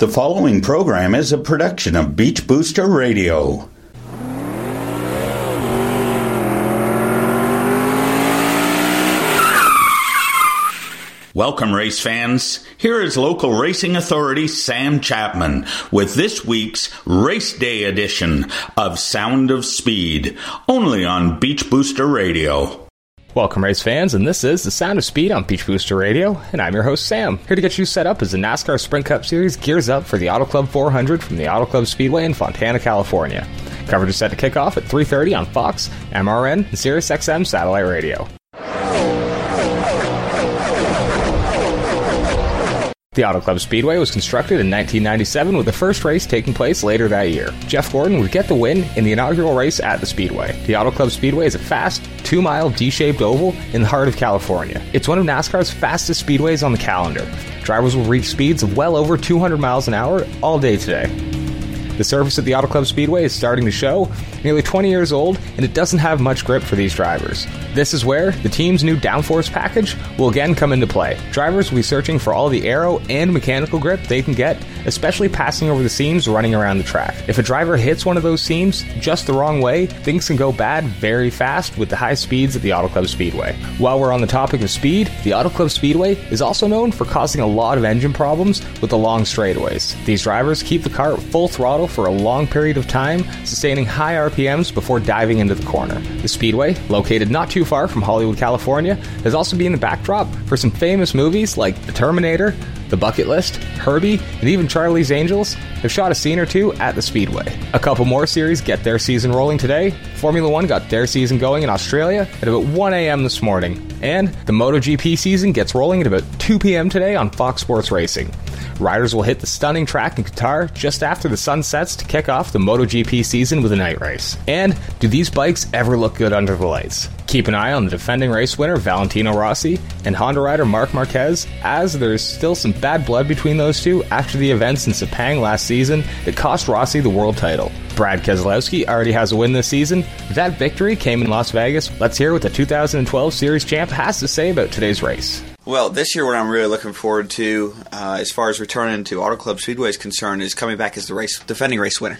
The following program is a production of Beach Booster Radio. Welcome, race fans. Here is local racing authority Sam Chapman with this week's Race Day edition of Sound of Speed, only on Beach Booster Radio. Welcome, race fans, and this is the Sound of Speed on Beach Booster Radio, and I'm your host Sam, here to get you set up as the NASCAR Sprint Cup Series gears up for the Auto Club 400 from the Auto Club Speedway in Fontana, California. Coverage is set to kick off at 3:30 on Fox, MRN, and Sirius XM satellite radio. The Auto Club Speedway was constructed in 1997 with the first race taking place later that year. Jeff Gordon would get the win in the inaugural race at the Speedway. The Auto Club Speedway is a fast, two mile D shaped oval in the heart of California. It's one of NASCAR's fastest speedways on the calendar. Drivers will reach speeds of well over 200 miles an hour all day today. The surface at the Auto Club Speedway is starting to show, nearly 20 years old, and it doesn't have much grip for these drivers. This is where the team's new downforce package will again come into play. Drivers will be searching for all the aero and mechanical grip they can get, especially passing over the seams running around the track. If a driver hits one of those seams just the wrong way, things can go bad very fast with the high speeds at the Auto Club Speedway. While we're on the topic of speed, the Auto Club Speedway is also known for causing a lot of engine problems with the long straightaways. These drivers keep the car at full throttle for a long period of time, sustaining high RPMs before diving into the corner. The Speedway, located not too far from Hollywood, California, has also been the backdrop for some famous movies like The Terminator, The Bucket List, Herbie, and even Charlie's Angels have shot a scene or two at the Speedway. A couple more series get their season rolling today. Formula One got their season going in Australia at about 1 a.m. this morning, and the MotoGP season gets rolling at about 2 p.m. today on Fox Sports Racing. Riders will hit the stunning track in Qatar just after the sun sets to kick off the MotoGP season with a night race. And do these bikes ever look good under the lights? Keep an eye on the defending race winner Valentino Rossi and Honda rider Marc Marquez, as there's still some bad blood between those two after the events in Sepang last season that cost Rossi the world title. Brad Keselowski already has a win this season. That victory came in Las Vegas. Let's hear what the 2012 Series champ has to say about today's race. Well, this year, what I'm really looking forward to, uh, as far as returning to Auto Club Speedway is concerned, is coming back as the race defending race winner.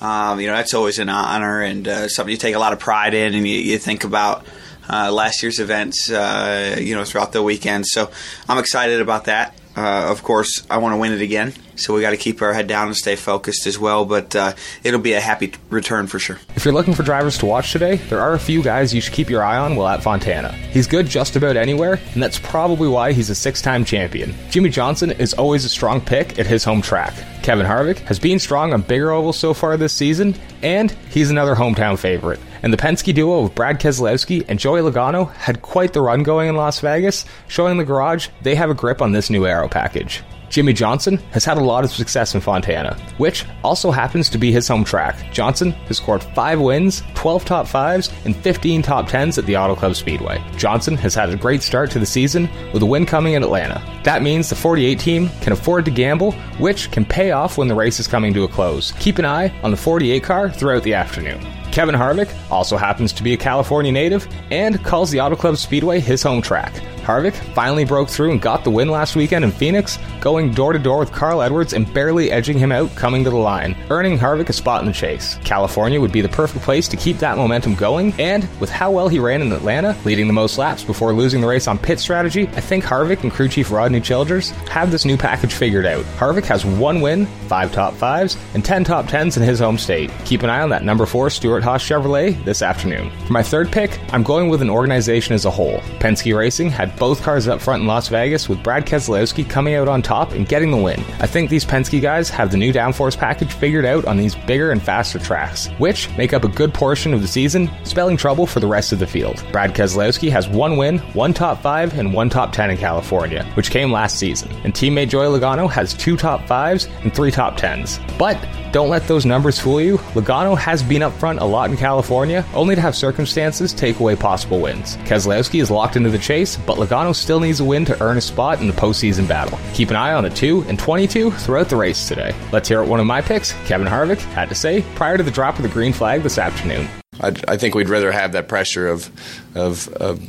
Um, you know, that's always an honor and uh, something you take a lot of pride in, and you, you think about uh, last year's events, uh, you know, throughout the weekend. So I'm excited about that. Uh, of course, I want to win it again, so we got to keep our head down and stay focused as well. But uh, it'll be a happy return for sure. If you're looking for drivers to watch today, there are a few guys you should keep your eye on while at Fontana. He's good just about anywhere, and that's probably why he's a six time champion. Jimmie Johnson is always a strong pick at his home track. Kevin Harvick has been strong on bigger ovals so far this season, and he's another hometown favorite. And the Penske duo of Brad Keselowski and Joey Logano had quite the run going in Las Vegas, showing the garage they have a grip on this new aero package. Jimmie Johnson has had a lot of success in Fontana, which also happens to be his home track. Johnson has scored 5 wins, 12 top 5s, and 15 top 10s at the Auto Club Speedway. Johnson has had a great start to the season with a win coming in Atlanta. That means the 48 team can afford to gamble, which can pay off when the race is coming to a close. Keep an eye on the 48 car throughout the afternoon. Kevin Harvick also happens to be a California native and calls the Auto Club Speedway his home track. Harvick finally broke through and got the win last weekend in Phoenix, going door to door with Carl Edwards and barely edging him out coming to the line, earning Harvick a spot in the chase. California would be the perfect place to keep that momentum going, and with how well he ran in Atlanta, leading the most laps before losing the race on pit strategy, I think Harvick and crew chief Rodney Childers have this new package figured out. Harvick has one win, five top fives, and ten top tens in his home state. Keep an eye on that number four Stewart Haas Chevrolet this afternoon. For my third pick, I'm going with an organization as a whole. Penske Racing had both cars up front in Las Vegas, with Brad Keselowski coming out on top and getting the win. I think these Penske guys have the new downforce package figured out on these bigger and faster tracks, which make up a good portion of the season, spelling trouble for the rest of the field. Brad Keselowski has one win, one top five, and one top 10 in California, which came last season. And teammate Joey Logano has two top fives and three top tens. But don't let those numbers fool you. Logano has been up front a lot in California, only to have circumstances take away possible wins. Keselowski is locked into the chase, but Logano still needs a win to earn a spot in the postseason battle. Keep an eye on the 2 and 22 throughout the race today. Let's hear what one of my picks, Kevin Harvick, had to say prior to the drop of the green flag this afternoon. I, I think we'd rather have that pressure of, of, of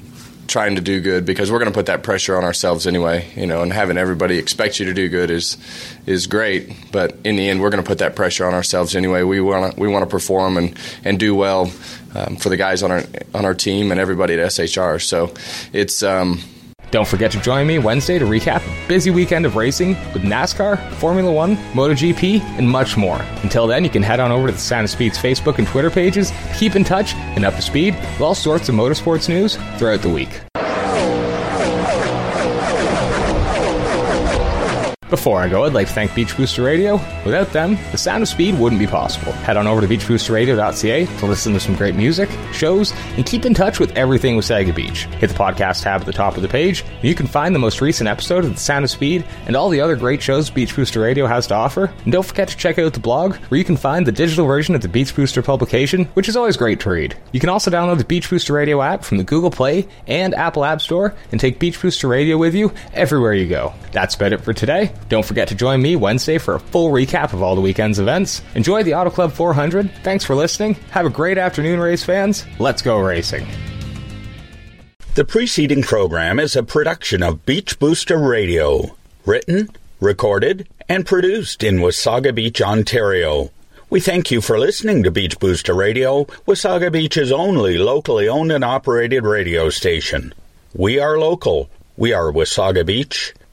trying to do good because we're going to put that pressure on ourselves anyway. You know, and having everybody expect you to do good is is great, but in the end, we're going to put that pressure on ourselves anyway. We want to we want to perform and and do well um, for the guys on our on our team and everybody at SHR. So it's. Um, don't forget to join me Wednesday to recap a busy weekend of racing with NASCAR, Formula One, MotoGP, and much more. Until then, you can head on over to the Sound of Speed's Facebook and Twitter pages to keep in touch and up to speed with all sorts of motorsports news throughout the week. Before I go, I'd like to thank Beach Booster Radio. Without them, the sound of speed wouldn't be possible. Head on over to beachboosterradio.ca to listen to some great music, shows, and keep in touch with everything Wasaga Beach. Hit the podcast tab at the top of the page, and you can find the most recent episode of The Sound of Speed and all the other great shows Beach Booster Radio has to offer. And don't forget to check out the blog, where you can find the digital version of the Beach Booster publication, which is always great to read. You can also download the Beach Booster Radio app from the Google Play and Apple App Store and take Beach Booster Radio with you everywhere you go. That's about it for today. Don't forget to join me Wednesday for a full recap of all the weekend's events. Enjoy the Auto Club 400. Thanks for listening. Have a great afternoon, race fans. Let's go racing. The preceding program is a production of Beach Booster Radio, written, recorded, and produced in Wasaga Beach, Ontario. We thank you for listening to Beach Booster Radio, Wasaga Beach's only locally owned and operated radio station. We are local. We are Wasaga Beach.